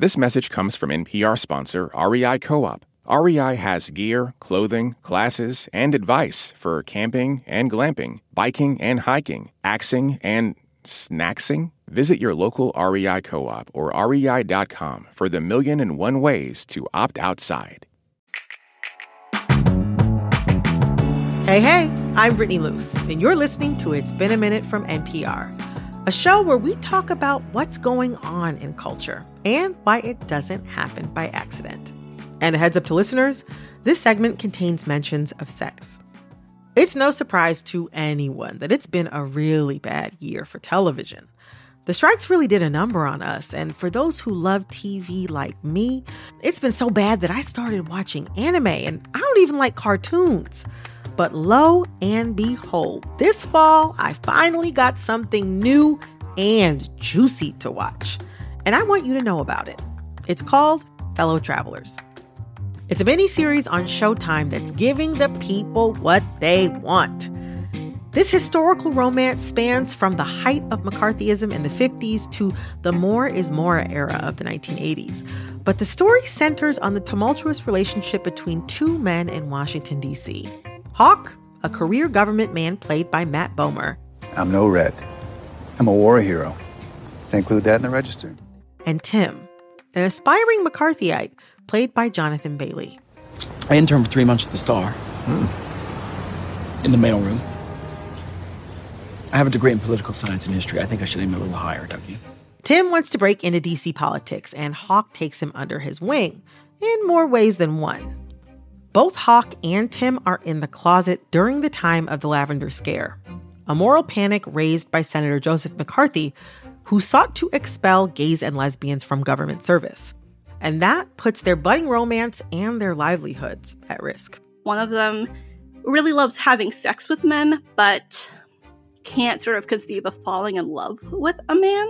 This message comes from NPR sponsor REI Co op. REI has gear, clothing, classes, and advice for camping and glamping, biking and hiking, axing and snacksing. Visit your local REI co op or rei.com for the million and one ways to opt outside. Hey, hey, I'm Brittany Luce, and you're listening to It's Been a Minute from NPR, a show where we talk about what's going on in culture and why it doesn't happen by accident. And a heads up to listeners this segment contains mentions of sex. It's no surprise to anyone that it's been a really bad year for television. The strikes really did a number on us, and for those who love TV like me, it's been so bad that I started watching anime, and I don't even like cartoons. But lo and behold, this fall I finally got something new and juicy to watch. And I want you to know about it. It's called Fellow Travelers. It's a mini series on Showtime that's giving the people what they want. This historical romance spans from the height of McCarthyism in the 50s to the more is more era of the 1980s. But the story centers on the tumultuous relationship between two men in Washington, D.C. Hawk, a career government man played by Matt Bomer. I'm no red. I'm a war hero. They include that in the register. And Tim, an aspiring McCarthyite played by Jonathan Bailey. I interned for three months at the Star. Hmm. In the mailroom. I have a degree in political science and history. I think I should aim a little higher, don't you? Tim wants to break into DC politics, and Hawk takes him under his wing in more ways than one. Both Hawk and Tim are in the closet during the time of the Lavender Scare, a moral panic raised by Senator Joseph McCarthy, who sought to expel gays and lesbians from government service. And that puts their budding romance and their livelihoods at risk. One of them really loves having sex with men, but can't sort of conceive of falling in love with a man.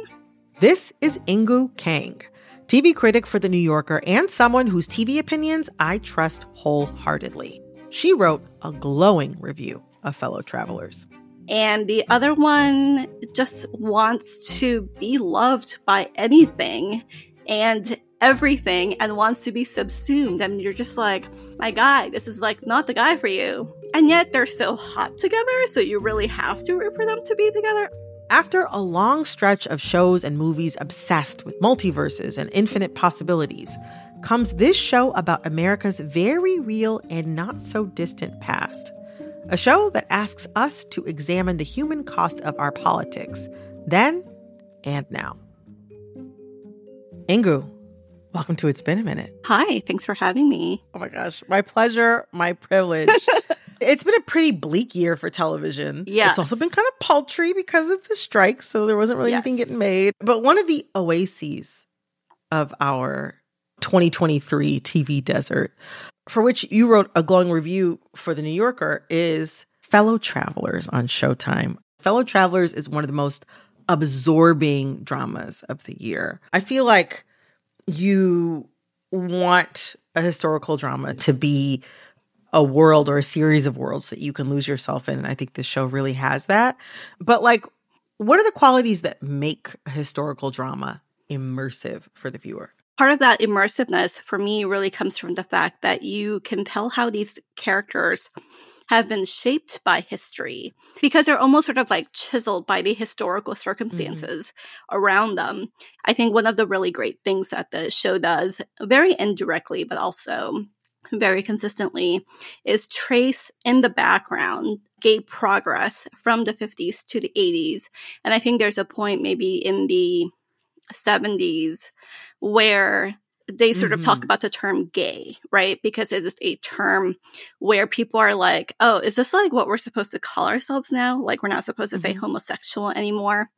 This is Inkoo Kang, TV critic for The New Yorker and someone whose TV opinions I trust wholeheartedly. She wrote a glowing review of Fellow Travelers. And the other one just wants to be loved by anything and everything and wants to be subsumed. I mean, you're just like, my guy, this is like not the guy for you. And yet they're so hot together, so you really have to root for them to be together. After a long stretch of shows and movies obsessed with multiverses and infinite possibilities, comes this show about America's very real and not so distant past. A show that asks us to examine the human cost of our politics, then and now. Inkoo, welcome to It's Been a Minute. Hi, thanks for having me. Oh my gosh, my pleasure, my privilege. it's been a pretty bleak year for television. Yes. It's also been kind of paltry because of the strikes, so there wasn't really anything getting made. But one of the oases of our 2023 TV desert, for which you wrote a glowing review for The New Yorker, is Fellow Travelers on Showtime. Fellow Travelers is one of the most absorbing dramas of the year. I feel like you want a historical drama to be a world or a series of worlds that you can lose yourself in. And I think this show really has that. But like, what are the qualities that make a historical drama immersive for the viewer? Part of that immersiveness for me really comes from the fact that you can tell how these characters have been shaped by history because they're almost sort of like chiseled by the historical mm-hmm. circumstances around them. I think one of the really great things that the show does, very indirectly, but also very consistently, is trace in the background gay progress from the 50s to the 80s. And I think there's a point maybe in the 70s where they sort of talk Mhm. about the term gay, right? Because it is a term where people are like, oh, is this like what we're supposed to call ourselves now? Like we're not supposed to say Mhm. homosexual anymore.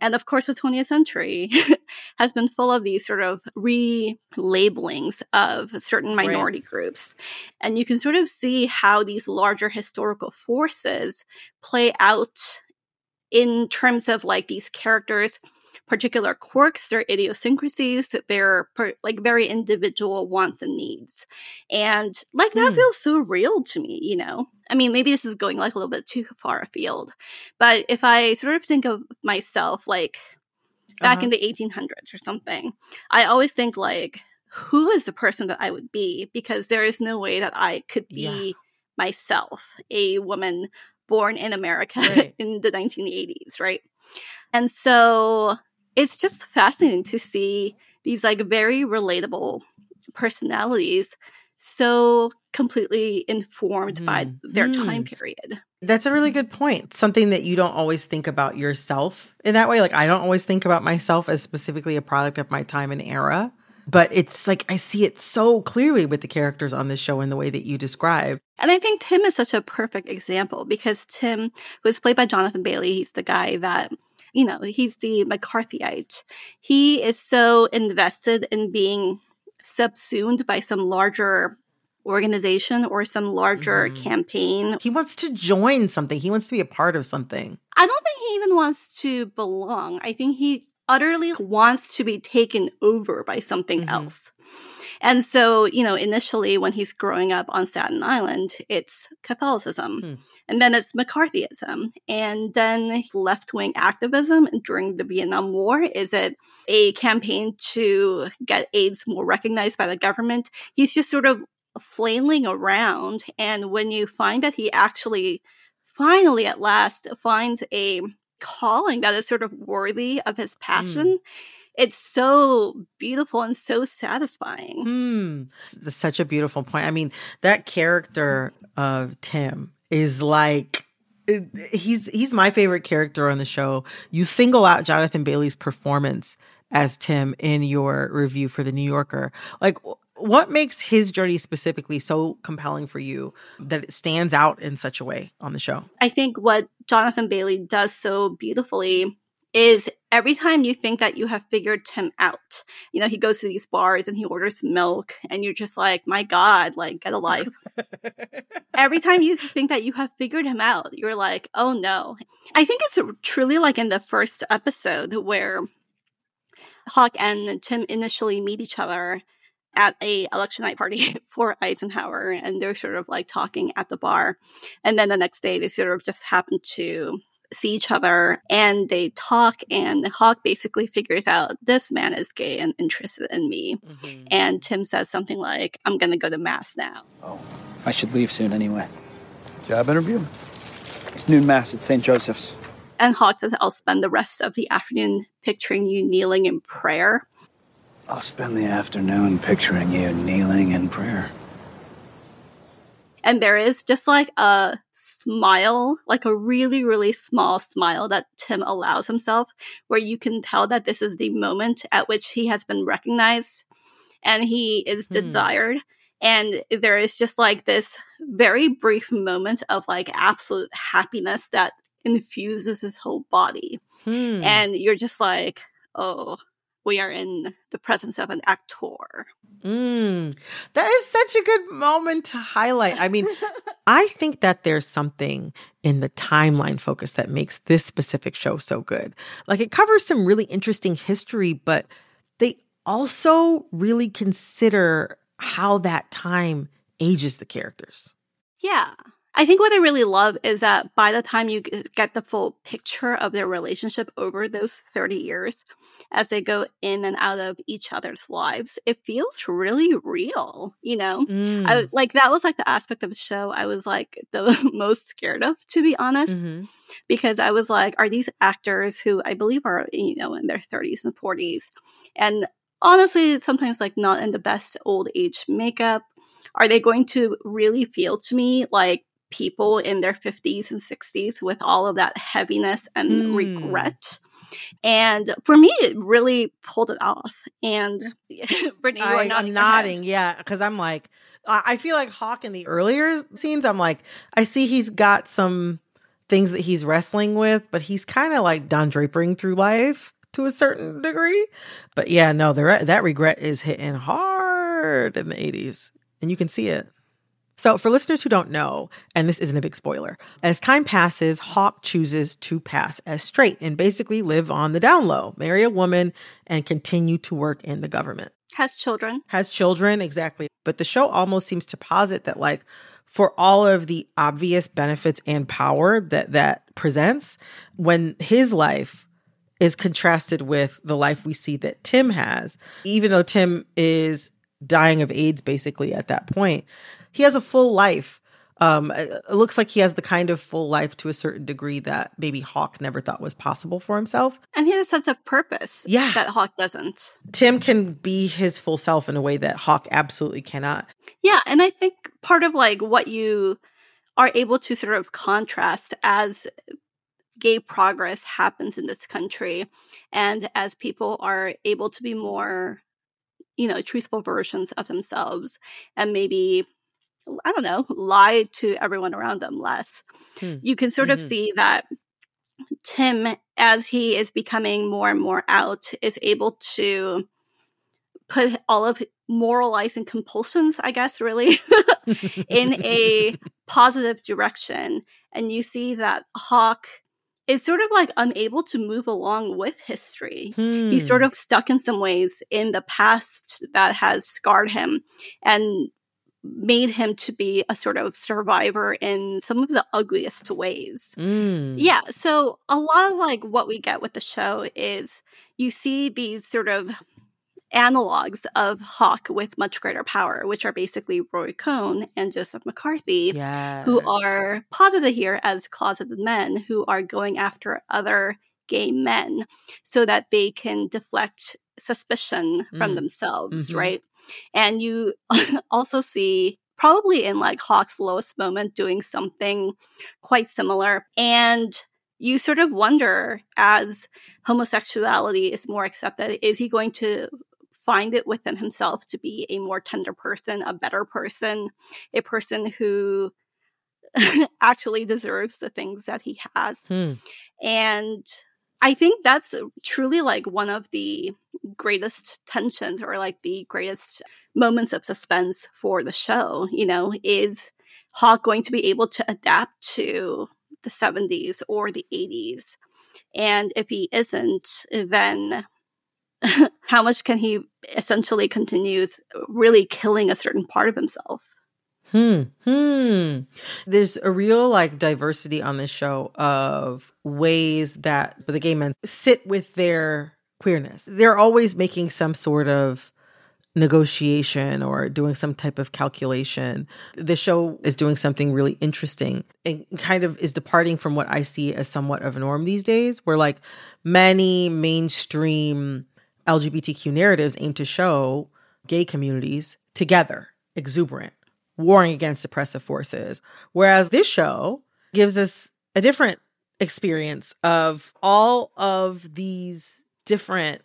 And of course, the 20th century has been full of these sort of relabelings of certain Right. minority groups. And you can sort of see how these larger historical forces play out in terms of like these characters particular quirks their idiosyncrasies their per- like very individual wants and needs and like that Hmm. feels so real to me you know i mean maybe this is going like a little bit too far afield but if i sort of think of myself like back Uh-huh. in the 1800s or something, I always think like, who is the person that I would be? Because there is no way that I could be Yeah. myself, a woman born in America Right. in the 1980s, right? And so it's just fascinating to see these like very relatable personalities so completely informed by Mhm. their time Mm. period. That's a really good point. Something that you don't always think about yourself in that way. Like, I don't always think about myself as specifically a product of my time and era. But it's like I see it so clearly with the characters on this show in the way that you described. And I think Tim is such a perfect example because Tim was played by Jonathan Bailey. He's the guy that, you know, he's the McCarthyite. He is so invested in being subsumed by some larger organization or some larger Mhm. campaign. He wants to join something, he wants to be a part of something. I don't think he even wants to belong. I think he utterly wants to be taken over by something Mhm. else. And so, you know, initially when he's growing up on Staten Island, it's Catholicism. Hmm. And then it's McCarthyism. And then left wing activism during the Vietnam War. Is it a campaign to get AIDS more recognized by the government? He's just sort of flailing around. And when you find that he actually finally at last finds a calling that is sort of worthy of his passion, it's so beautiful and so satisfying. Hmm. That's such a beautiful point. I mean, that character of Tim is like he's he's my favorite character on the show. You single out Jonathan Bailey's performance as Tim in your review for the New Yorker. Like what makes his journey specifically so compelling for you that it stands out in such a way on the show? I think what Jonathan Bailey does so beautifully is every time you think that you have figured him out, you know, he goes to these bars and he orders milk, and you're just like, my God, like, get a life. every time you think that you have figured him out, you're like, oh no. I think it's truly like in the first episode where Hawk and Tim initially meet each other at a election night party for Eisenhower and they're sort of like talking at the bar and then the next day they sort of just happen to see each other and they talk and Hawk basically figures out this man is gay and interested in me mm-hmm. and Tim says something like I'm going to go to mass now Oh. I should leave soon anyway. Job interview? It's noon mass at St. Joseph's. and Hawk says I'll spend the rest of the afternoon picturing you kneeling in prayer I'll spend the afternoon picturing you kneeling in prayer. And there is just like a smile, like a really, really small smile that Tim allows himself, where you can tell that this is the moment at which he has been recognized and he is Hmm. desired. And there is just like this very brief moment of like absolute happiness that infuses his whole body. Hmm. And you're just like, oh, we are in the presence of an actor. Mm, that is such a good moment to highlight. I mean, I think that there's something in the timeline focus that makes this specific show so good. Like it covers some really interesting history, but they also really consider how that time ages the characters. Yeah. I think what I really love is that by the time you get the full picture of their relationship over those 30 years, as they go in and out of each other's lives, it feels really real, you know? Mm. I, like that was like the aspect of the show I was like the most scared of, to be honest, Mhm. because I was like, are these actors who I believe are, you know, in their 30s and 40s, and honestly, sometimes like not in the best old age makeup, are they going to really feel to me like people in their 50s and 60s with all of that heaviness and Hmm. regret? And for me, it really pulled it off. And Brittany, I, nodding am nodding, yeah, because I'm like, I I feel like Hawk in the earlier scenes. I'm like, I see he's got some things that he's wrestling with, but he's kind of like Don Drapering through life to a certain degree. But yeah, no, the re- that regret is hitting hard in the 80s, and you can see it. So, for listeners who don't know, and this isn't a big spoiler, as time passes, Hawk chooses to pass as straight and basically live on the down low, marry a woman, and continue to work in the government Has children. has children exactly but the show almost seems to posit that like for all of the obvious benefits and power that that presents when his life is contrasted with the life we see that Tim has. Even though Tim is dying of AIDS basically at that point, he has a full life. Um, it looks like he has the kind of full life to a certain degree that maybe Hawk never thought was possible for himself. And he has a sense of purpose Yeah. that Hawk doesn't. Tim can be his full self in a way that Hawk absolutely cannot. Yeah, and I think part of like what you are able to sort of contrast as gay progress happens in this country and as people are able to be more you know truthful versions of themselves and maybe i don't know lie to everyone around them less. Hmm. you can sort of Mhm. see that tim as he is becoming more and more out is able to put all of moralizing compulsions i guess really in a positive direction. And you see that hawk is sort of like unable to move along with history. He's sort of stuck in some ways in the past that has scarred him. And made him to be a sort of survivor in some of the ugliest ways Mm. yeah so a lot of like what we get with the show is you see these sort of analogs of hawk with much greater power which are basically roy cohn and joseph mccarthy Yes. who are posited here as closeted men who are going after other gay men so that they can deflect suspicion from Mm. themselves Mhm. right and you also see probably in like hawk's lowest moment doing something quite similar and you sort of wonder as homosexuality is more accepted is he going to find it within himself to be a more tender person a better person a person who actually deserves the things that he has Hmm. and i think that's truly like one of the greatest tensions or like the greatest moments of suspense for the show you know is hawk going to be able to adapt to the 70s or the 80s and if he isn't then how much can he essentially continues really killing a certain part of himself Hmm. Hmm. There's a real like diversity on this show of ways that the gay men sit with their queerness. They're always making some sort of negotiation or doing some type of calculation. The show is doing something really interesting and kind of is departing from what I see as somewhat of a norm these days, where like many mainstream LGBTQ narratives aim to show gay communities together, exuberant, warring against oppressive forces. Whereas this show gives us a different experience of all of these different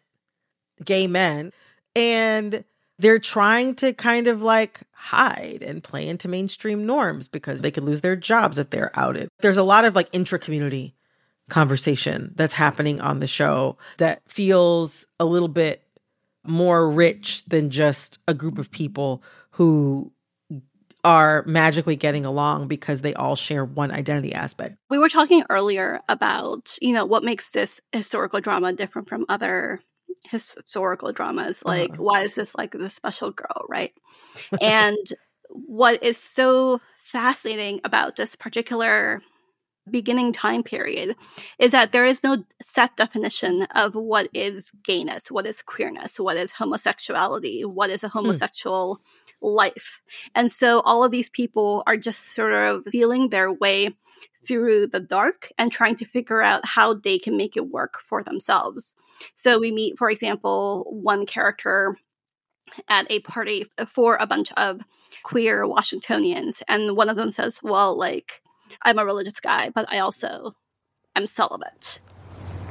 gay men and they're trying to kind of like hide and play into mainstream norms because they could lose their jobs if they're outed. There's a lot of like intra community conversation that's happening on the show that feels a little bit more rich than just a group of people who are magically getting along because they all share one identity aspect. we were talking earlier about you know what makes this historical drama different from other historical dramas like Uh-huh. why is this like the special girl right and what is so fascinating about this particular beginning time period is that there is no set definition of what is gayness what is queerness what is homosexuality what is a hmm. homosexual life and so all of these people are just sort of feeling their way through the dark and trying to figure out how they can make it work for themselves. So we meet, for example, one character at a party for a bunch of queer Washingtonians, and one of them says, Well, like, I'm a religious guy, but I also am celibate.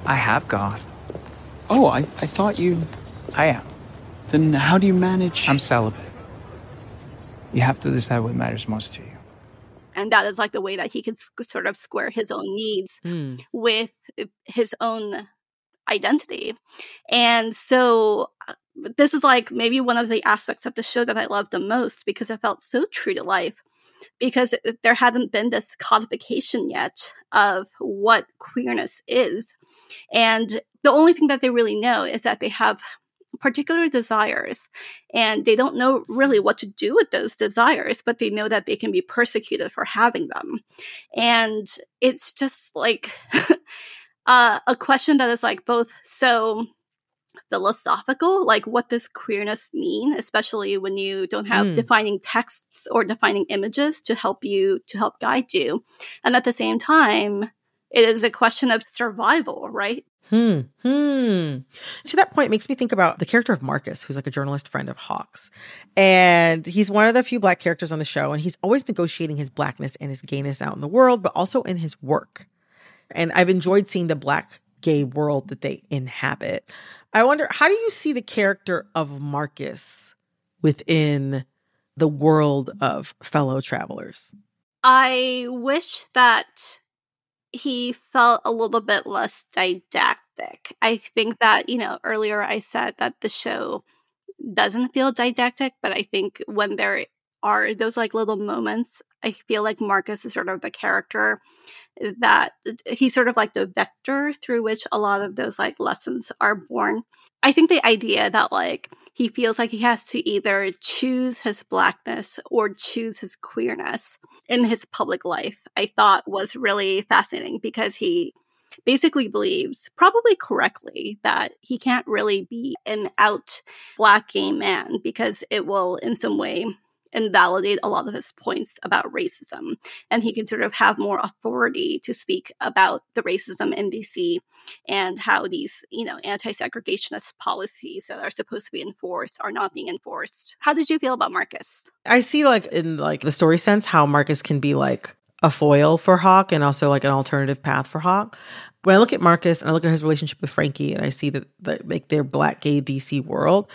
I have God. Oh, I, I thought you. I am. Then how do you manage? I'm celibate. You have to decide what matters most to you. And that is like the way that he can sc- sort of square his own needs Hmm. with his own identity. And so uh, this is like maybe one of the aspects of the show that I love the most because it felt so true to life because there hadn't been this codification yet of what queerness is. And the only thing that they really know is that they have particular desires and they don't know really what to do with those desires but they know that they can be persecuted for having them and it's just like uh, a question that is like both so philosophical, like what does queerness mean, especially when you don't have Mm. defining texts or defining images to help you to help guide you. And at the same time, it is a question of survival, right? Hmm. Hmm. To that point, it makes me think about the character of Marcus, who's like a journalist friend of Hawks. And he's one of the few black characters on the show, and he's always negotiating his blackness and his gayness out in the world, but also in his work. And I've enjoyed seeing the black gay world that they inhabit. I wonder, how do you see the character of Marcus within the world of fellow travelers? I wish that he felt a little bit less didactic. I think that, you know, earlier I said that the show doesn't feel didactic, but I think when there are those like little moments, I feel like Marcus is sort of the character that he's sort of like the vector through which a lot of those like lessons are born. I think the idea that like he feels like he has to either choose his blackness or choose his queerness in his public life, I thought was really fascinating because he basically believes, probably correctly, that he can't really be an out black gay man because it will in some way invalidate a lot of his points about racism. And he can sort of have more authority to speak about the racism in DC and how these, you know, anti-segregationist policies that are supposed to be enforced are not being enforced. How did you feel about Marcus? I see like in like the story sense how Marcus can be like a foil for Hawk and also like an alternative path for Hawk. When I look at Marcus and I look at his relationship with Frankie and I see that, that like their black gay DC world,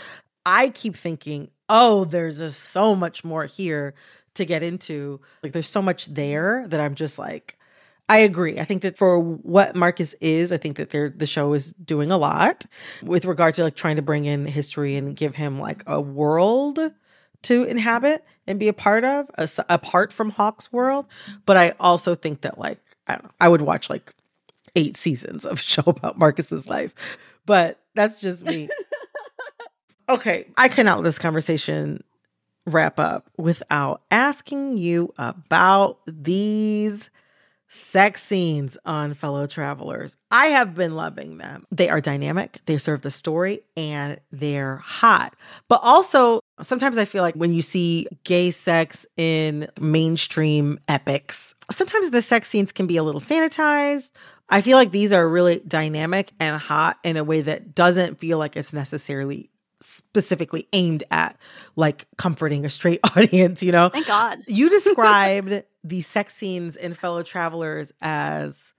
I keep thinking, oh, there's just so much more here to get into. Like there's so much there that I'm just like, I agree. I think that for what Marcus is, I think that the show is doing a lot with regard to like trying to bring in history and give him like a world to inhabit and be a part of, as- apart from Hawk's world. But I also think that like I don't know, I would watch like eight seasons of a show about Marcus's life, but that's just me. okay, I cannot let this conversation wrap up without asking you about these sex scenes on fellow travelers. I have been loving them. They are dynamic, they serve the story, and they're hot. But also, sometimes I feel like when you see gay sex in mainstream epics, sometimes the sex scenes can be a little sanitized. I feel like these are really dynamic and hot in a way that doesn't feel like it's necessarily specifically aimed at like comforting a straight audience, you know? Thank God. You described the sex scenes in Fellow Travelers as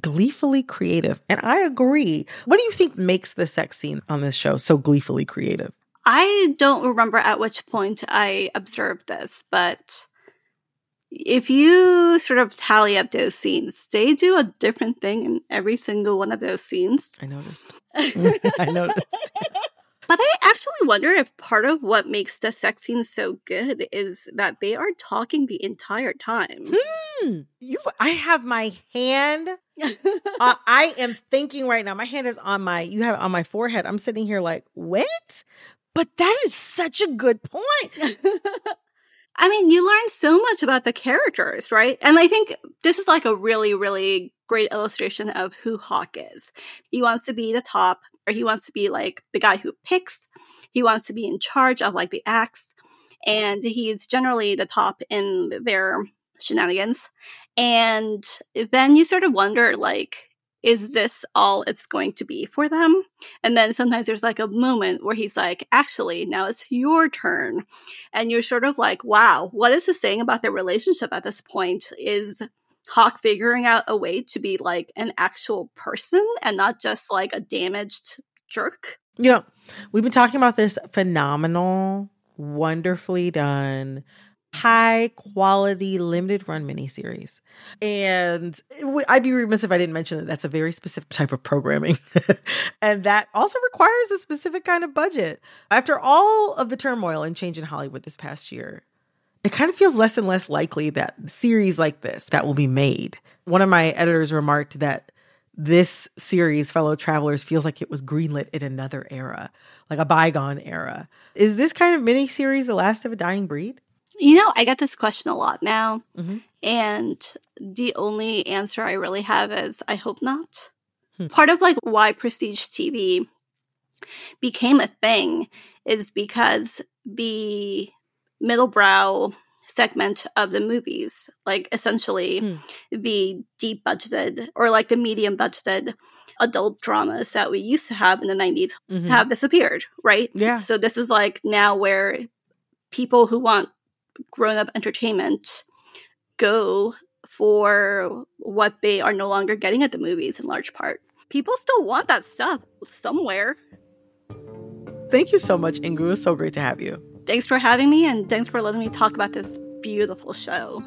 gleefully creative. And I agree. What do you think makes the sex scene on this show so gleefully creative? I don't remember at which point I observed this, but if you sort of tally up those scenes, they do a different thing in every single one of those scenes. I noticed. I noticed. But I actually wonder if part of what makes the sex scenes so good is that they are talking the entire time. Hmm. You I have my hand uh, I am thinking right now. My hand is on my you have on my forehead. I'm sitting here like, "What?" But that is such a good point. I mean, you learn so much about the characters, right? And I think this is like a really, really great illustration of who Hawk is. He wants to be the top, or he wants to be like the guy who picks. He wants to be in charge of like the acts, and he's generally the top in their shenanigans. And then you sort of wonder, like, is this all it's going to be for them? And then sometimes there's like a moment where he's like, actually, now it's your turn. And you're sort of like, wow, what is this saying about their relationship at this point? Is Hawk figuring out a way to be like an actual person and not just like a damaged jerk? You know, we've been talking about this phenomenal, wonderfully done, high quality, limited run miniseries. And I'd be remiss if I didn't mention that that's a very specific type of programming. and that also requires a specific kind of budget. After all of the turmoil and change in Hollywood this past year, it kind of feels less and less likely that series like this that will be made. One of my editors remarked that this series, Fellow Travelers, feels like it was greenlit in another era, like a bygone era. Is this kind of mini series the last of a dying breed? You know, I get this question a lot now. Mhm. And the only answer I really have is I hope not. Part of like why prestige TV became a thing is because the middlebrow segment of the movies, like essentially Hmm. the deep budgeted or like the medium budgeted adult dramas that we used to have in the 90s Mhm. have disappeared, right? Yeah. So this is like now where people who want grown up entertainment go for what they are no longer getting at the movies in large part. People still want that stuff somewhere. Thank you so much, Inkoo. It was so great to have you. Thanks for having me and thanks for letting me talk about this beautiful show.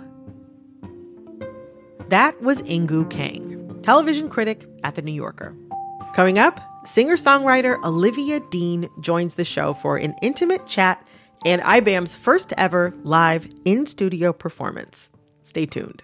That was Inkoo Kang, television critic at The New Yorker. Coming up, singer songwriter Olivia Dean joins the show for an intimate chat and IBAM's first ever live in studio performance. Stay tuned.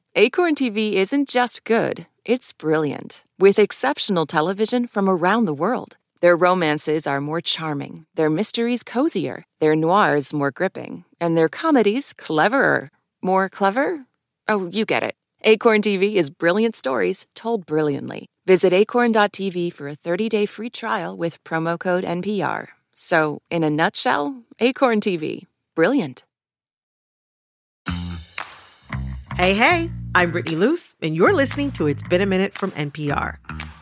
Acorn TV isn't just good, it's brilliant. With exceptional television from around the world. Their romances are more charming, their mysteries cozier, their noirs more gripping, and their comedies cleverer. More clever? Oh, you get it. Acorn TV is brilliant stories told brilliantly. Visit acorn.tv for a 30 day free trial with promo code NPR. So, in a nutshell, Acorn TV. Brilliant. Hey, hey, I'm Brittany Luce, and you're listening to It's Been a Minute from NPR,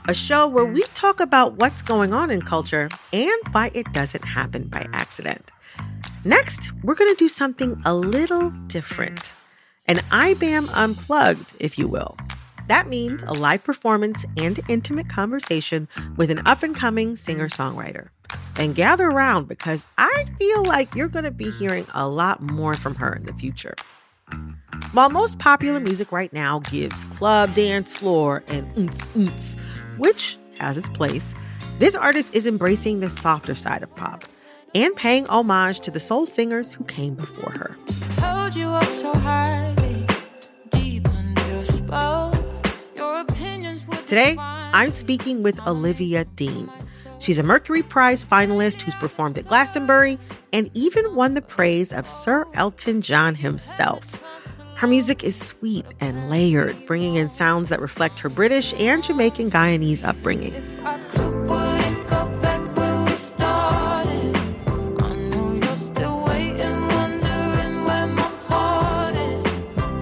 a show where we talk about what's going on in culture and why it doesn't happen by accident. Next, we're going to do something a little different an IBAM unplugged, if you will. That means a live performance and intimate conversation with an up and coming singer songwriter. And gather around because I feel like you're going to be hearing a lot more from her in the future. While most popular music right now gives club, dance floor, and oonts oonts, which has its place, this artist is embracing the softer side of pop and paying homage to the soul singers who came before her. Hold you up so highly, deep your. Your opinions Today, I'm speaking with Olivia Dean. She's a Mercury Prize finalist who's performed at Glastonbury and even won the praise of Sir Elton John himself. Her music is sweet and layered, bringing in sounds that reflect her British and Jamaican Guyanese upbringing. If I could, would it go back where we started? I know you're still waiting, wondering where my heart is.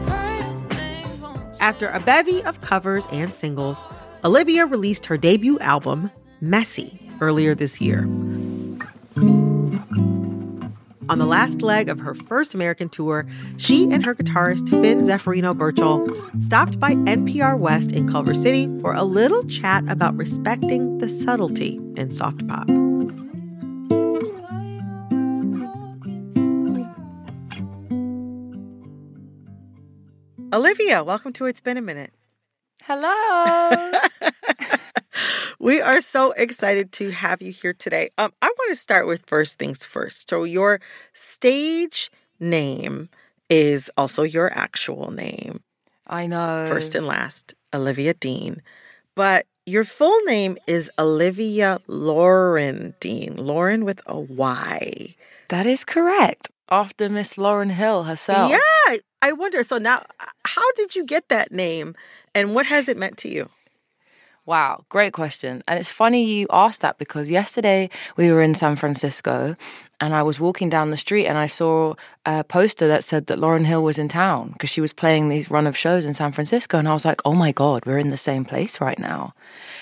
Praying things won't After a bevy of covers and singles, Olivia released her debut album, Messy, earlier this year. On the last leg of her first American tour, she and her guitarist Finn Zeffirino Burchell stopped by NPR West in Culver City for a little chat about respecting the subtlety in soft pop. Olivia, welcome to It's Been a Minute. Hello. we are so excited to have you here today. Um, I want to start with first things first. So, your stage name is also your actual name, I know. first and last, Olivia Dean. But your full name is Olivia Lauryn Dean, Lauryn with a Y. That is correct. After Miss Lauryn Hill herself. Yeah, I wonder. So, now how did you get that name and what has it meant to you? Wow, great question. And it's funny you asked that because yesterday we were in San Francisco and I was walking down the street and I saw a poster that said that Lauryn Hill was in town because she was playing these run of shows in San Francisco. And I was like, oh my God, we're in the same place right now.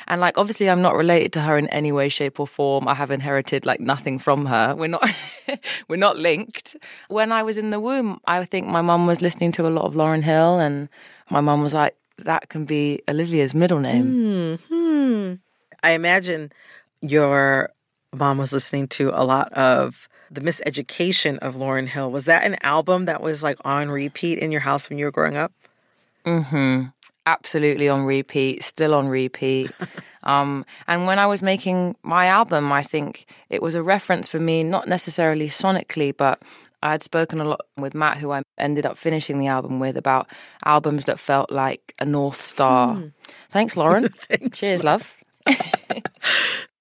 And like, obviously, I'm not related to her in any way, shape, or form. I have inherited like nothing from her. We're not, we're not linked. When I was in the womb, I think my mum was listening to a lot of Lauryn Hill and my mum was like, that can be Olivia's middle name. Hmm. I imagine your mom was listening to a lot of the miseducation of Lauryn Hill. Was that an album that was like on repeat in your house when you were growing up? Mm-hmm. Absolutely on repeat, still on repeat. um, and when I was making my album, I think it was a reference for me, not necessarily sonically, but I had spoken a lot with Matt, who I ended up finishing the album with, about albums that felt like a North Star. Hmm. Thanks, Lauryn. Cheers, love.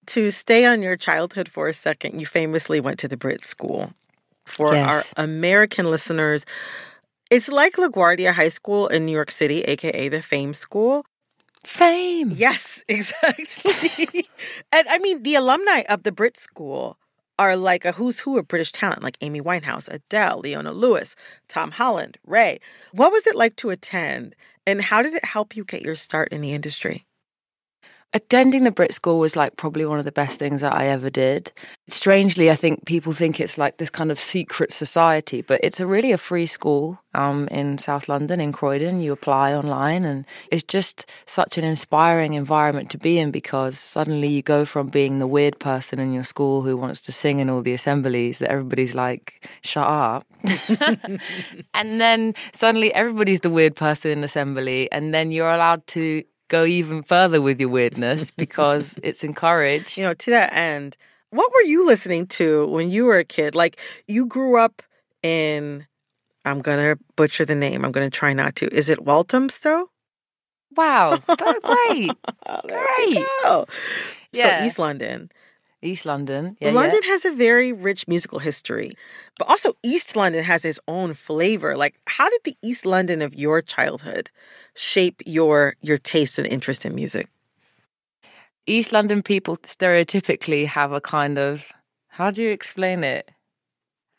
To stay on your childhood for a second, you famously went to the Brit School. For Yes. our American listeners, it's like LaGuardia High School in New York City, aka the Fame School. Fame. Yes, exactly. and I mean, the alumni of the Brit School are like a who's who of British talent, like Amy Winehouse, Adele, Leona Lewis, Tom Holland, Raye. What was it like to attend, and how did it help you get your start in the industry? Attending the Brit School was like probably one of the best things that I ever did. Strangely, I think people think it's like this kind of secret society, but it's a really a free school um, in South London, in Croydon. You apply online, and it's just such an inspiring environment to be in because suddenly you go from being the weird person in your school who wants to sing in all the assemblies that everybody's like, shut up. and then suddenly everybody's the weird person in assembly, and then you're allowed to go even further with your weirdness because it's encouraged. You know, to that end, what were you listening to when you were a kid? Like, you grew up in, I'm going to butcher the name, I'm going to try not to. Is it Walthamstow? Wow, that's great. Great. Yeah. So East London. East London. Yeah, London yeah. has a very rich musical history, but also East London has its own flavor. Like, how did the East London of your childhood shape your your taste and interest in music? East London people stereotypically have a kind of how do you explain it?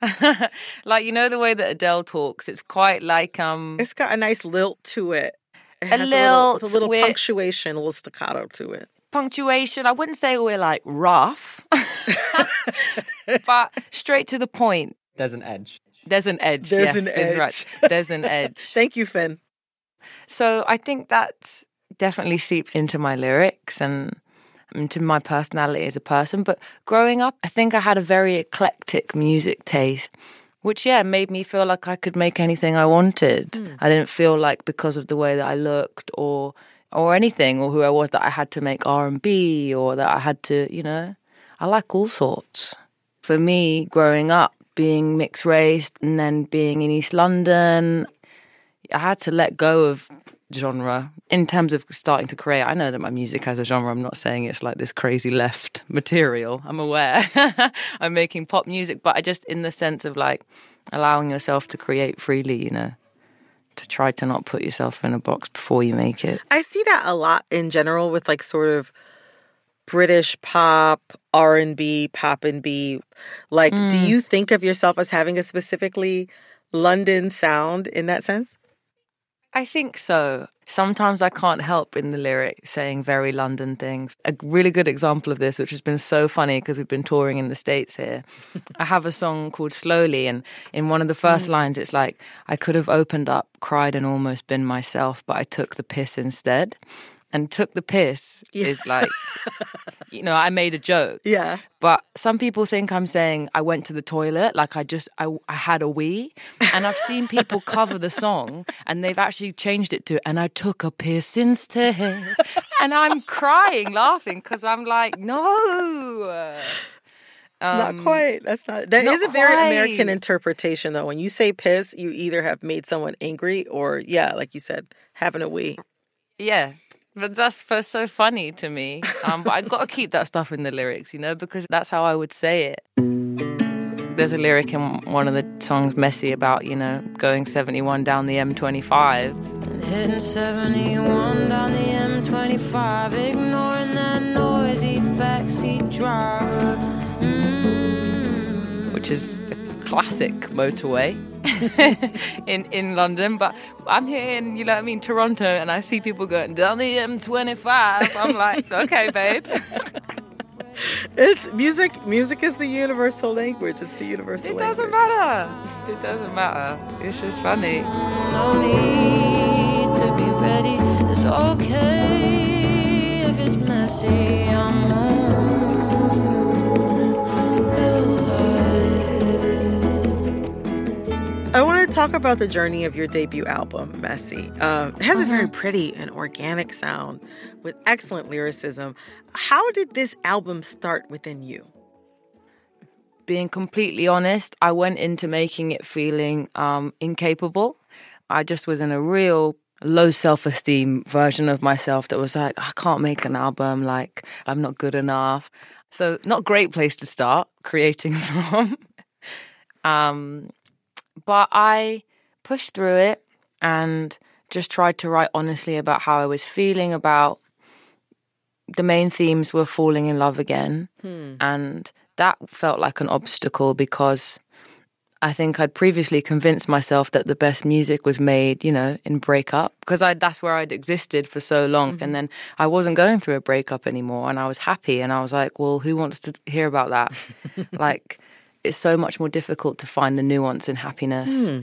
like you know the way that Adele talks, it's quite like um It's got a nice lilt to it. It A has a little, with a little with- punctuation, a little staccato to it. Punctuation. I wouldn't say we're like rough, but straight to the point. There's an edge. There's an edge. There's yes, an Finn's right. edge. There's an edge. Thank you, Finn. So I think that definitely seeps into my lyrics and into my personality as a person. But growing up, I think I had a very eclectic music taste, which, yeah, made me feel like I could make anything I wanted. Hmm. I didn't feel like because of the way that I looked or or anything or who I was that I had to make R&B or that I had to, you know, I like all sorts. For me, growing up, being mixed race and then being in East London, I had to let go of genre in terms of starting to create. I know that my music has a genre. I'm not saying it's like this crazy left material. I'm aware I'm making pop music, but I just in the sense of like allowing yourself to create freely, you know, to try to not put yourself in a box before you make it. I see that a lot in general with like sort of British pop, R and B, pop and B. Like, do Mm. you think of yourself as having a specifically London sound in that sense? I think so. Sometimes I can't help in the lyric saying very London things. A really good example of this, which has been so funny because we've been touring in the States here. I have a song called Slowly, and in one of the first mm. lines, it's like, I could have opened up, cried, and almost been myself, but I took the piss instead. And took the piss is like, you know, I made a joke. Yeah. But some people think I'm saying I went to the toilet, like I just I, I had a wee, and I've seen people cover the song and they've actually changed it to and I took a piss instead, and I'm crying laughing because I'm like no. not Um, quite. That's not. That is not a very American interpretation, though. When you say piss, you either have made someone angry or, yeah, like you said, having a wee. Yeah. But that's so funny to me. Um, but I got to keep that stuff in the lyrics, you know, because that's how I would say it. There's a lyric in one of the songs, Messy, about, you know, going 71 down the M25. And Hitting 71 down the M25, ignoring that noisy backseat driver. Mm. which is classic motorway in in London. But I'm here in you know what I mean Toronto, and I see people going down the M25. I'm like, okay, babe. It's music. Music is the universal language. It's the universal It language. doesn't matter. It doesn't matter. It's just funny. No need to be ready. It's okay if it's messy. I'm on I want to talk about the journey of your debut album, Messy. Um, it has a very pretty and organic sound with excellent lyricism. How did this album start within you? being completely honest, I went into making it feeling um, incapable. I just was in a real low self esteem version of myself that was like, I can't make an album, like, I'm not good enough. So, not a great place to start creating from. um, but I pushed through it and just tried to write honestly about how I was feeling about the main themes were falling in love again. Hmm. And that felt like an obstacle because I think I'd previously convinced myself that the best music was made, you know, in breakup because I that's where I'd existed for so long. And mm-hmm. then I wasn't going through a breakup anymore and I was happy and I was like, well, who wants to hear about that? like it's so much more difficult to find the nuance in happiness. Hmm.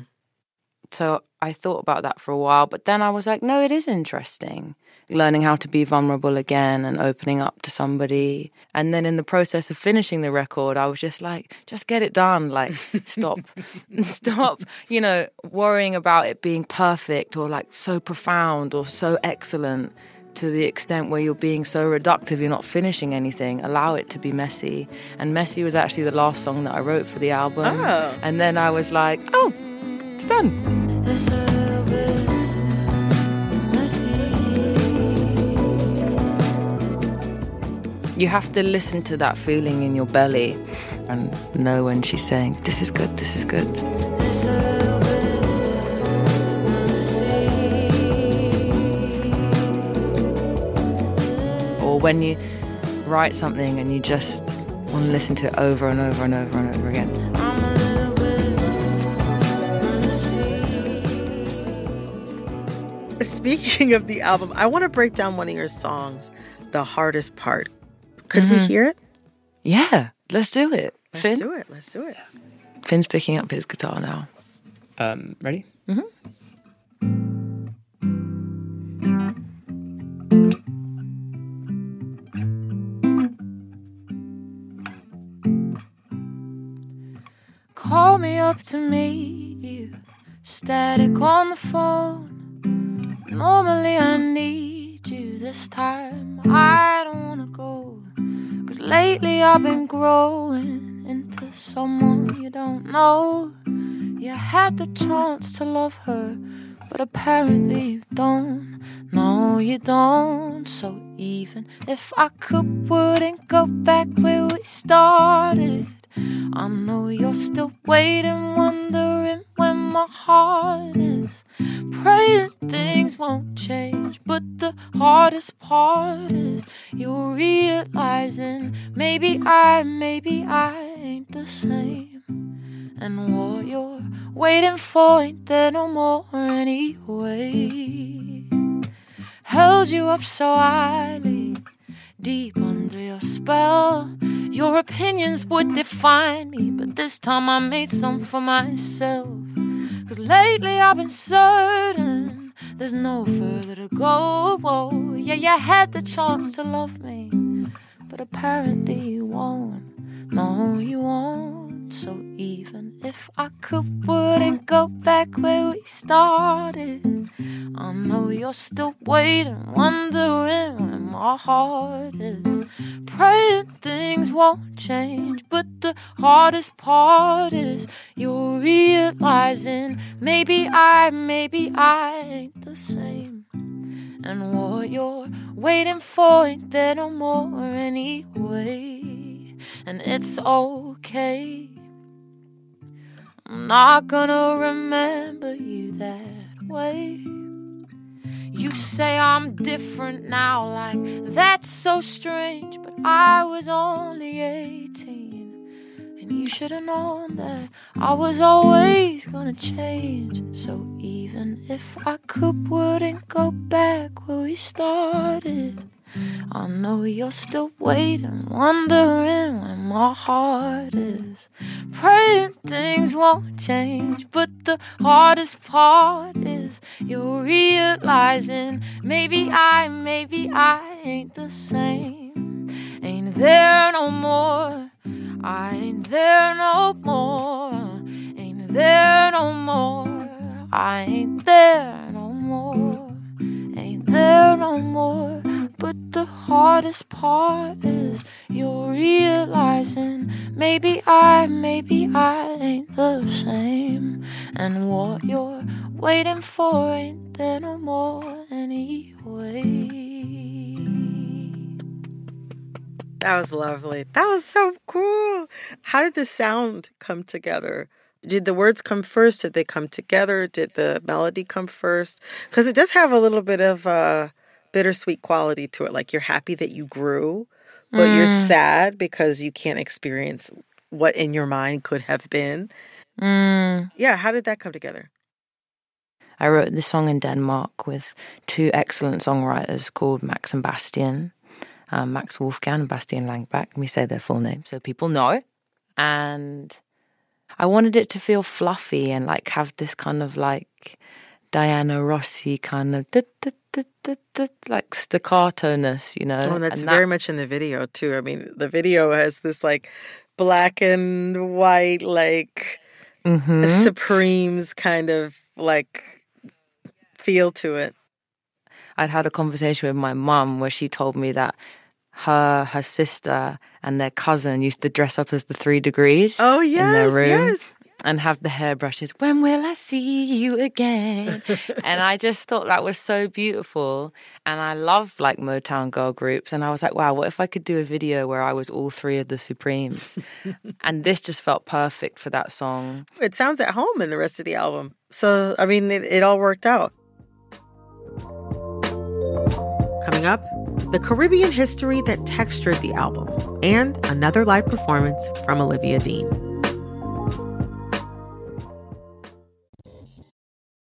So I thought about that for a while, but then I was like, no, it is interesting. Learning how to be vulnerable again and opening up to somebody. And then in the process of finishing the record, I was just like, just get it done. Like, stop, stop, you know, worrying about it being perfect or like so profound or so excellent to the extent where you're being so reductive, you're not finishing anything. Allow it to be messy. And Messy was actually the last song that I wrote for the album. Oh. And then I was like, oh, it's done. It's a little bit messy. You have to listen to that feeling in your belly and know when she's saying, This is good, this is good. Or when you write something and you just want to listen to it over and over and over and over again. I'm a little bit messy. Speaking of the album, I want to break down one of your songs, The Hardest Part. Could we hear it? Yeah, let's do it. Let's Finn? do it. Let's do it. Finn's picking up his guitar now. Um, ready? Call me up to meet you. Static on the phone. Normally I need you this time. I don't wanna go. Cause lately I've been growing into someone you don't know. You had the chance to love her, but apparently you don't. No, you don't. So even if I could, wouldn't go back where we started. I know you're still waiting, wondering when my heart is. Praying things won't change, but the hardest part is you're realizing maybe I, maybe I ain't the same. And what you're waiting for ain't there no more anyway. Held you up so highly, deep under your spell. Your opinions would define me, but this time I made some for myself. Cause lately I've been certain there's no further to go. Whoa, yeah, you had the chance to love me, but apparently you won't. No, you won't. So even if I could, wouldn't go back where we started. I know you're still waiting, wondering my heart is. Praying things won't change, but the hardest part is you're realizing maybe I, maybe I ain't the same. And what you're waiting for ain't there no more anyway. And it's okay. I'm not gonna remember you that way. You say I'm different now, like that's so strange, but I was only 18. And you should have known that I was always gonna change. So even if I could, wouldn't go back where we started. I know you're still waiting, wondering where my heart is. Praying things won't change, but the hardest part is you're realizing maybe I, maybe I ain't the same. Ain't there no more. I ain't there no more. Ain't there no more. I ain't there no more. Ain't there no more. The hardest part is you're realizing maybe I, maybe I ain't the same. And what you're waiting for ain't there no more anyway. That was lovely. That was so cool. How did the sound come together? Did the words come first? Did they come together? Did the melody come first? Because it does have a little bit of a bittersweet quality to it. Like you're happy that you grew, but mm. you're sad because you can't experience what in your mind could have been. Mm. Yeah, how did that come together? I wrote this song in Denmark with two excellent songwriters called Max and Bastian. Um, Max Wolfgang and Bastian Langebæk. Let me say their full name so people know. And I wanted it to feel fluffy and like have this kind of like Diana Rossi kind of like staccato-ness, you know. Oh, and that's and very much in the video too. I mean, the video has this like black and white, like mm-hmm. Supremes kind of like feel to it. I'd had a conversation with my mum where she told me that her, her sister, and their cousin used to dress up as the three degrees. Oh yes, in their room. yes. And have the hairbrushes. When will I see you again? and I just thought that was so beautiful. And I love like Motown girl groups. And I was like, wow, what if I could do a video where I was all three of the Supremes? and this just felt perfect for that song. It sounds at home in the rest of the album. So, I mean, it, it all worked out. Coming up, the Caribbean history that textured the album, and another live performance from Olivia Dean.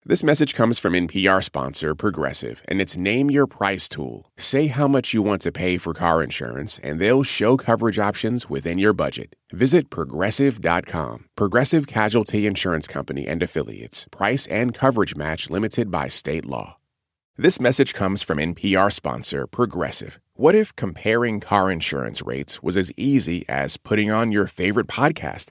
This message comes from NPR sponsor Progressive, and it's Name Your Price tool. Say how much you want to pay for car insurance, and they'll show coverage options within your budget. Visit progressive.com. Progressive Casualty Insurance Company and Affiliates. Price and coverage match limited by state law. This message comes from NPR sponsor Progressive. What if comparing car insurance rates was as easy as putting on your favorite podcast?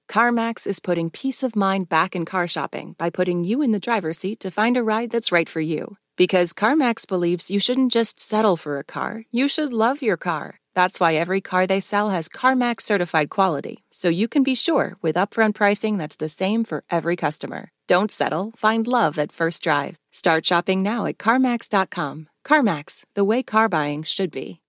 CarMax is putting peace of mind back in car shopping by putting you in the driver's seat to find a ride that's right for you. Because CarMax believes you shouldn't just settle for a car, you should love your car. That's why every car they sell has CarMax certified quality, so you can be sure with upfront pricing that's the same for every customer. Don't settle. Find love at first drive. Start shopping now at CarMax.com. CarMax, the way car buying should be.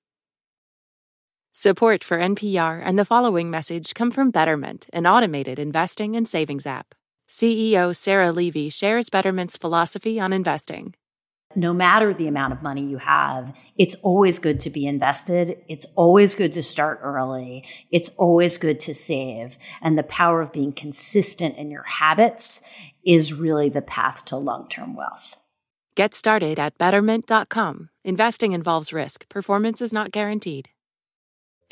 Support for NPR and the following message come from Betterment, an automated investing and savings app. CEO Sarah Levy shares Betterment's philosophy on investing no matter the amount of money you have, it's always good to be invested. It's always good to start early. It's always good to save. And the power of being consistent in your habits is really the path to long term wealth. Get started at betterment.com. Investing involves risk, performance is not guaranteed.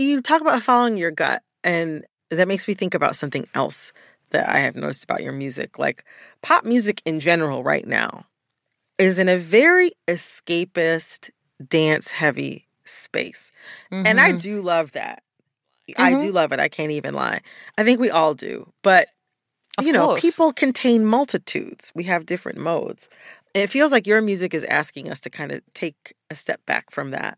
You talk about following your gut, and that makes me think about something else that I have noticed about your music. Like pop music in general, right now, is in a very escapist, dance heavy space. Mm-hmm. And I mm-hmm. do love that. Mm-hmm. I do mm-hmm. love it. I can't even lie. I think we all do. But Of you know, course. people contain multitudes. We have different modes. It feels like your music is asking us to kind of take a step back from that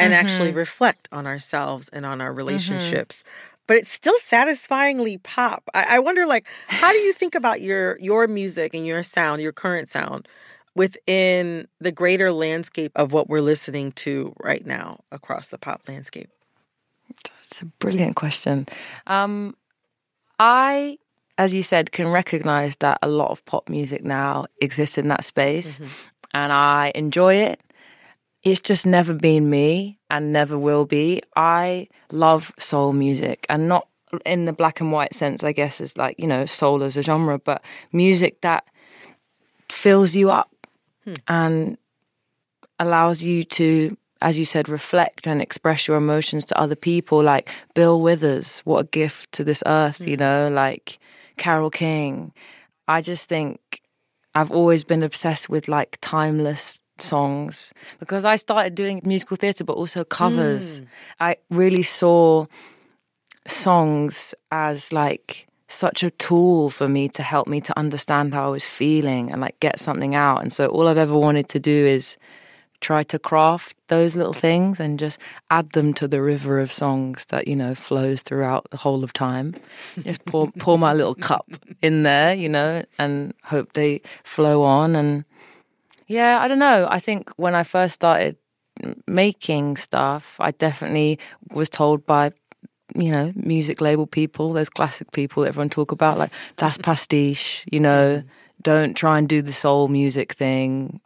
and actually Mhm. reflect on ourselves and on our relationships. But it's still satisfyingly pop. I, I wonder, like, how do you think about your your music and your sound, your current sound, within the greater landscape of what we're listening to right now across the pop landscape? That's a brilliant question. Um, I, as you said, can recognize that a lot of pop music now exists in that space, and I enjoy it. It's just never been me and never will be. I love soul music and not in the black and white sense, I guess, as like, you know, soul as a genre, but music that fills you up hmm. and allows you to, as you said, reflect and express your emotions to other people. Like Bill Withers, what a gift to this earth, you hmm. know, like Carole King. I just think I've always been obsessed with like timeless songs because I started doing musical theatre, but also covers. Hmm. I really saw songs as like such a tool for me to help me to understand how I was feeling and like get something out. And so all I've ever wanted to do is try to craft those little things and just add them to the river of songs that you know flows throughout the whole of time just pour pour my little cup in there you know and hope they flow on and yeah i don't know. I think when i first started making stuff i definitely was told by you know music label people there's classic people that everyone talk about like that's pastiche you know don't try and do the soul music thing.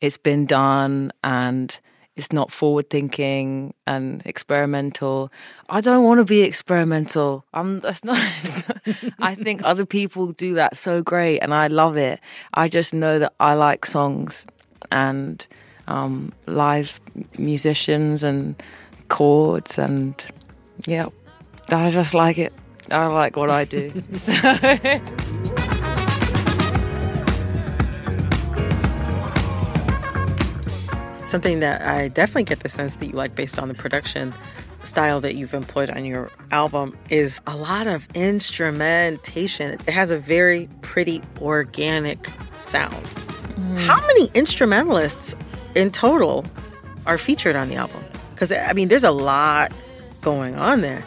It's been done and it's not forward thinking and experimental. I don't want to be experimental. I'm that's not, not I think other people do that so great and I love it. I just know that I like songs and um, live musicians and chords and yeah, I just like it. I like what I do. So- Something that I definitely get the sense that you like based on the production style that you've employed on your album is a lot of instrumentation. It has a very pretty organic sound. Mm. How many instrumentalists in total are featured on the album? Because, I mean, there's a lot going on there.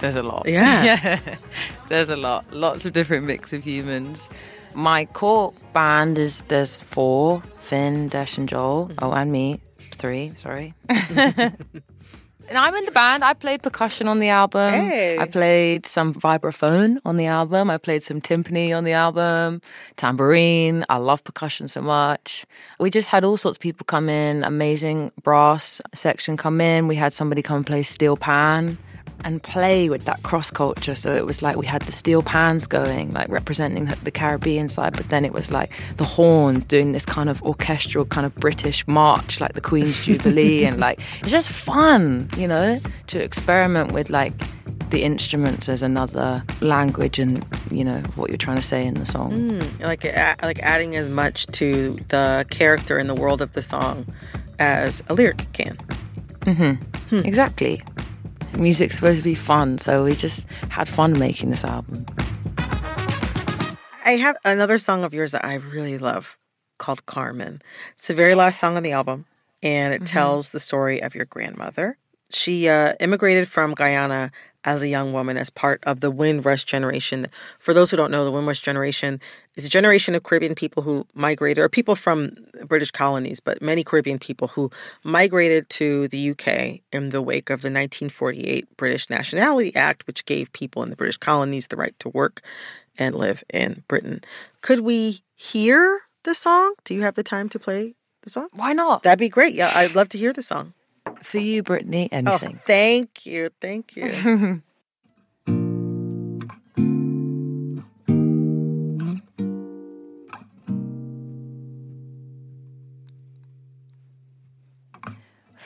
There's a lot. Yeah. yeah. There's a lot. Lots of different mix of humans. My core band is there's four Finn, Dash, and Joel. Mm-hmm. Oh, and me. Three, sorry. and I'm in the band. I played percussion on the album. Hey. I played some vibraphone on the album. I played some timpani on the album, tambourine. I love percussion so much. We just had all sorts of people come in, amazing brass section come in. We had somebody come and play steel pan and play with that cross culture. So it was like we had the steel pans going, like representing the- the Caribbean side, but then it was like the horns doing this kind of orchestral, kind of British march, like the Queen's Jubilee, and like it's just fun, you know, to experiment with like the instruments as another language and you know what you're trying to say in the song. Mm, like like adding as much to the character in the world of the song as a lyric can. Mm-hmm. Exactly. Music's supposed to be fun, so we just had fun making this album. I have another song of yours that I really love called Carmen. It's the very last song on the album, and it tells the story of your grandmother. She uh, immigrated from Guyana as a young woman as part of the Windrush generation. For those who don't know, the Windrush generation is a generation of Caribbean people who migrated, or people from British colonies, but many Caribbean people who migrated to the UK in the wake of the 1948 British Nationality Act, which gave people in the British colonies the right to work and live in Britain. Could we hear the song? Do you have the time to play the song? Why not? That'd be great. Yeah, I'd love to hear the song. For you, Brittany, oh, anything. Oh, thank you. Thank you.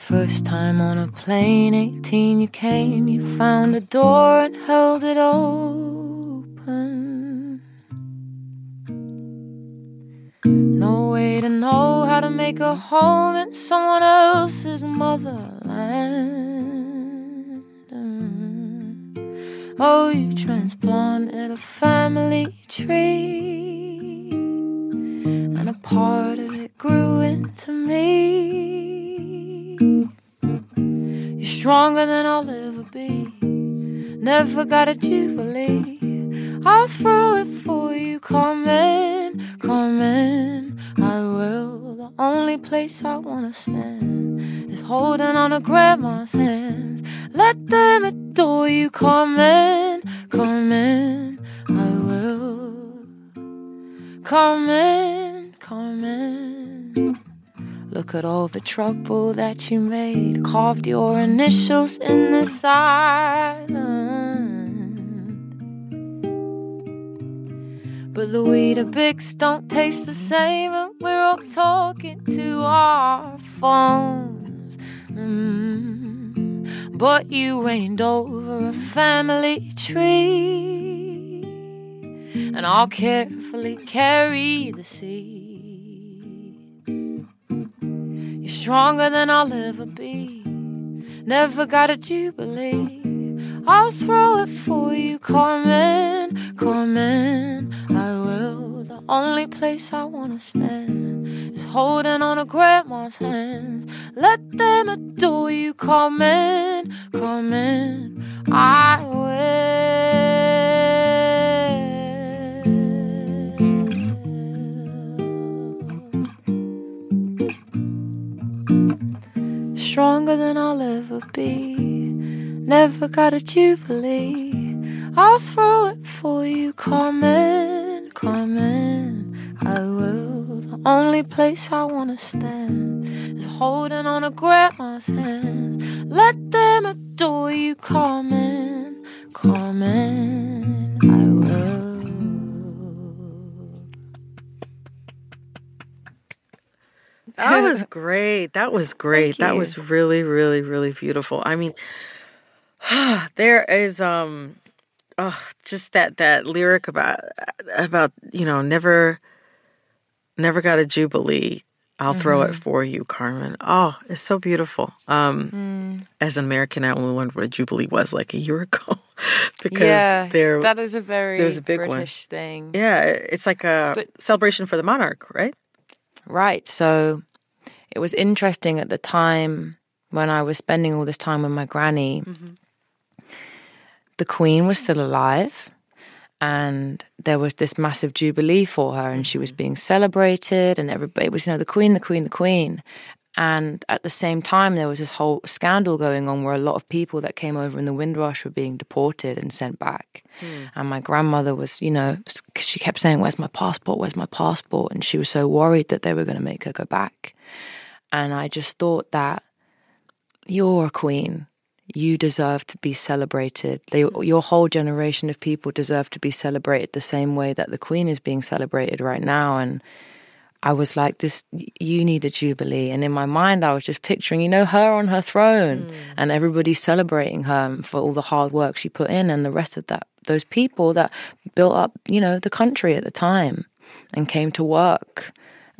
First time on a plane, 18 you came, you found a door and held it open. No way to know how to make a home in someone else's motherland. Mm. Oh, you transplanted a family tree, and a part of it grew into me. You're stronger than I'll ever be. Never got a jubilee. I'll throw it for you, Come in, come Carmen. I will. The only place I wanna stand is holding on to grandma's hands. Let them adore you, Come in, come in, I will. Come in, come in. Look at all the trouble that you made. Carved your initials in this island. But the Weetabix don't taste the same, and we're all talking to our phones. Mm. But you reigned over a family tree, and I'll carefully carry the seeds. You're stronger than I'll ever be. Never got a jubilee. I'll throw it for you, Carmen, Carmen. I will. The only place I wanna stand is holding on to grandma's hands. Let them adore you, Carmen, Carmen. I will. Stronger than I'll ever be. Never got a jubilee. I'll throw it for you, Carmen, Carmen. I will. The only place I wanna stand is holding on to grandma's hands. Let them adore you, Carmen, Carmen. I will. That was great. That was great. That was really, really, really beautiful. I mean, there is um oh just that that lyric about about you know never never got a jubilee i'll mm-hmm. throw it Mm-hmm. for you carmen oh it's so beautiful um Mm. as an american i only learned what a jubilee was like a year ago because yeah, there that is a very there's a big British one thing. yeah it's like a But- celebration for the monarch right Right. So it was interesting at the time when I was spending all this time with my granny. The Queen was still alive, and there was this massive jubilee for her, and she was being celebrated, and everybody it was, you know, the Queen, the Queen, the Queen. And at the same time, there was this whole scandal going on where a lot of people that came over in the Windrush were being deported and sent back. Hmm. And my grandmother was, you know, she kept saying, Where's my passport? Where's my passport? And she was so worried that they were going to make her go back. And I just thought that you're a queen. You deserve to be celebrated. They, mm. your whole generation of people deserve to be celebrated the same way that the queen is being celebrated right now. And I was like, this, you need a jubilee. And in my mind, I was just picturing, you know, her on her throne mm. and everybody celebrating her for all the hard work she put in and the rest of that, those people that built up, you know, the country at the time and came to work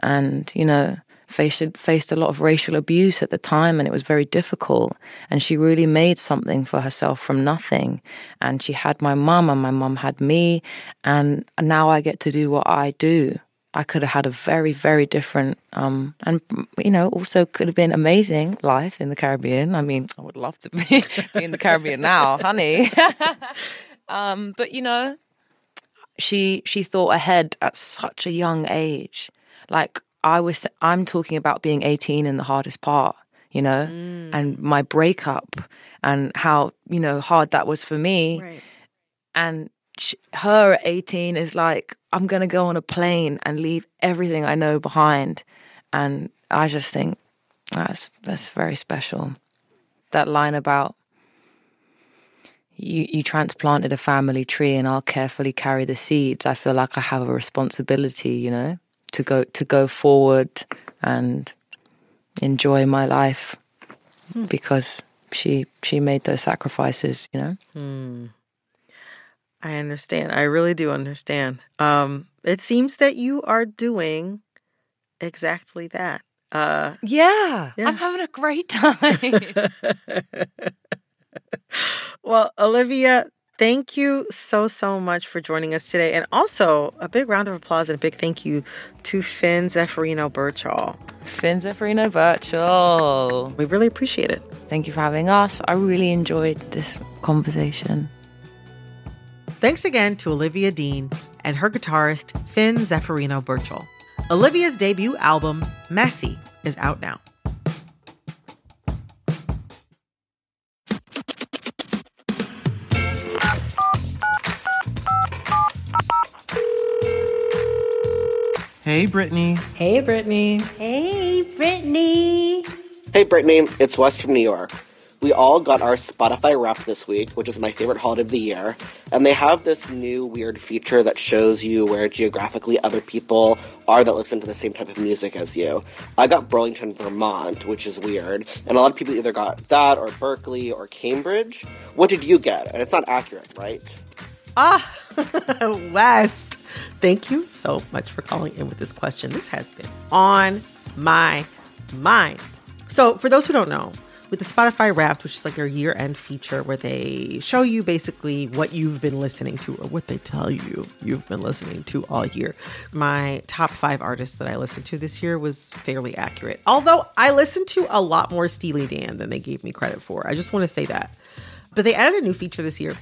and, you know, faced, faced a lot of racial abuse at the time and it was very difficult. And she really made something for herself from nothing. And she had my mum and my mum had me. And now I get to do what I do. I could have had a very, very different, um, and you know, also could have been amazing life in the Caribbean. I mean, I would love to be, be in the Caribbean now, honey. um, but you know, she she thought ahead at such a young age. Like I was, I'm talking about being 18 and the hardest part, you know, mm. and my breakup and how you know hard that was for me. right And sh her at 18 is like, I'm going to go on a plane and leave everything I know behind. And I just think that's that's very special. That line about you you transplanted a family tree and I'll carefully carry the seeds. I feel like I have a responsibility, you know, to go to go forward and enjoy my life because she she made those sacrifices, you know. Hmm. I understand. I really do understand. Um, it seems that you are doing exactly that. Uh, Yeah, Yeah. I'm having a great time. well, Olivia, Thank you so, so much for joining us today. And also, a big round of applause and a big thank you to Finn Zeffirino Birchall. Finn Zeffirino Birchall. We really appreciate it. Thank you for having us. I really enjoyed this conversation. Thanks again to Olivia Dean and her guitarist, Finn Zeffirino Birchall. Olivia's debut album, Messy, is out now. Hey, Brittany. Hey, Brittany. Hey, Brittany. Hey, Brittany. It's Wes from New York. We all got our Spotify Wrapped this week, which is my favorite holiday of the year, and they have this new weird feature that shows you where geographically other people are that listen to the same type of music as you. I got Burlington, Vermont, which is weird, and a lot of people either got that or Berkeley or Cambridge. What did you get? And it's not accurate, right? Ah, Wes. Thank you so much for calling in with this question. This has been on my mind. So, for those who don't know, with the Spotify Wrapped, which is like their year end feature where they show you basically what you've been listening to or what they tell you you've been listening to all year. My top five artists that I listened to this year was fairly accurate. Although I listened to a lot more Steely Dan than they gave me credit for. I just want to say that. But they added a new feature this year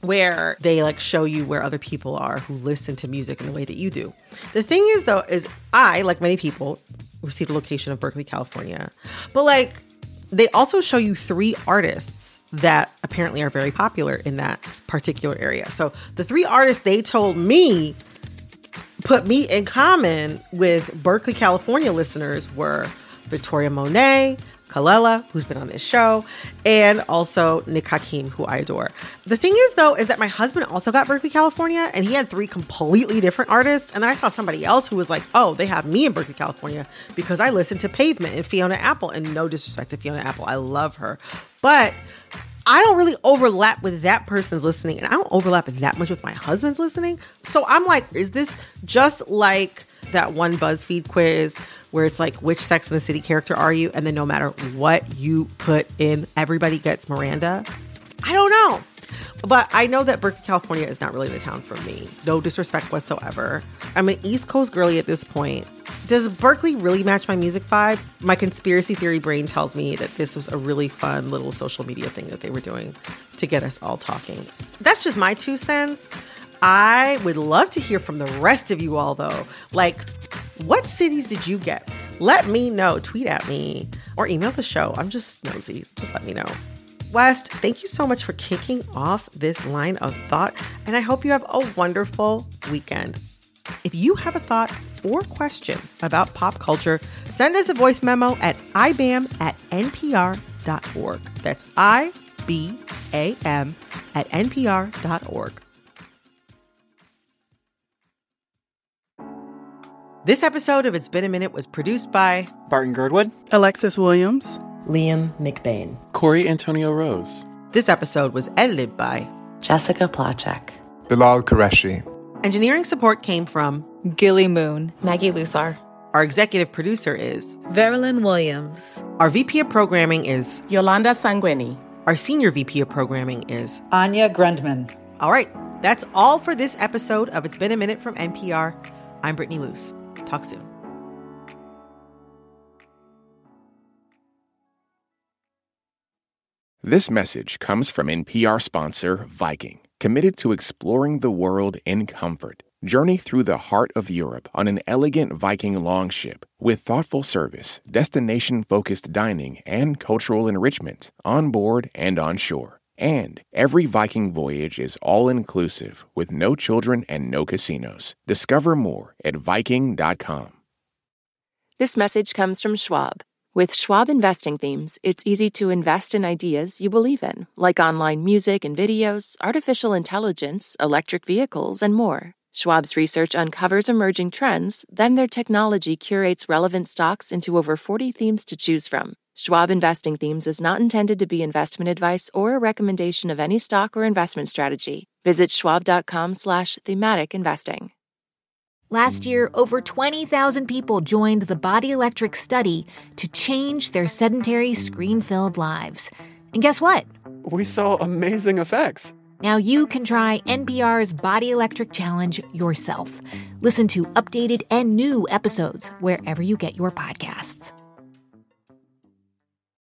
where they like show you where other people are who listen to music in the way that you do. The thing is though is I like many people received a location of Berkeley, California. But like they also show you three artists that apparently are very popular in that particular area. So the three artists they told me put me in common with Berkeley, California listeners were Victoria Monet, Kelela, who's been on this show, and also Nick Hakim, who I adore. The thing is, though, is that my husband also got Berkeley, California, and he had three completely different artists. And then I saw somebody else who was like, oh, they have me in Berkeley, California because I listened to Pavement and Fiona Apple. And no disrespect to Fiona Apple, I love her. But I don't really overlap with that person's listening, and I don't overlap that much with my husband's listening. So I'm like, is this just like that one BuzzFeed quiz where it's like, which Sex in the City character are you? And then no matter what you put in, everybody gets Miranda. I don't know. But I know that Berkeley, California is not really the town for me. No disrespect whatsoever. I'm an East Coast girly at this point. Does Berkeley really match my music vibe? My conspiracy theory brain tells me that this was a really fun little social media thing that they were doing to get us all talking. That's just my two cents. I would love to hear from the rest of you all, though. Like, what cities did you get? Let me know. Tweet at me or email the show. I'm just nosy. Just let me know. Wes, thank you so much for kicking off this line of thought, and I hope you have a wonderful weekend. If you have a thought or question about pop culture, send us a voice memo at ibam at npr.org. That's I B A M at npr.org. This episode of It's Been a Minute was produced by Barton Girdwood, Alexis Williams, Liam McBain, Corey Antonio Rose. This episode was edited by Jessica Placzek, Bilal Qureshi. Engineering support came from Gilly Moon, Maggie Luthar. Our executive producer is Veralyn Williams. Our VP of programming is Yolanda Sangweni. Our senior VP of programming is Anya Grundmann. All right, that's all for this episode of It's Been a Minute from NPR. I'm Brittany Luce. Talk soon. This message comes from NPR sponsor Viking, committed to exploring the world in comfort. Journey through the heart of Europe on an elegant Viking longship with thoughtful service, destination focused dining, and cultural enrichment on board and on shore. And every Viking voyage is all inclusive with no children and no casinos. Discover more at Viking.com. This message comes from Schwab. With Schwab investing themes, it's easy to invest in ideas you believe in, like online music and videos, artificial intelligence, electric vehicles, and more. Schwab's research uncovers emerging trends, then their technology curates relevant stocks into over 40 themes to choose from. Schwab Investing Themes is not intended to be investment advice or a recommendation of any stock or investment strategy. Visit schwab.com slash thematic investing. Last year, over 20,000 people joined the Body Electric study to change their sedentary, screen filled lives. And guess what? We saw amazing effects Now you can try NPR's Body Electric Challenge yourself. Listen to updated and new episodes wherever you get your podcasts.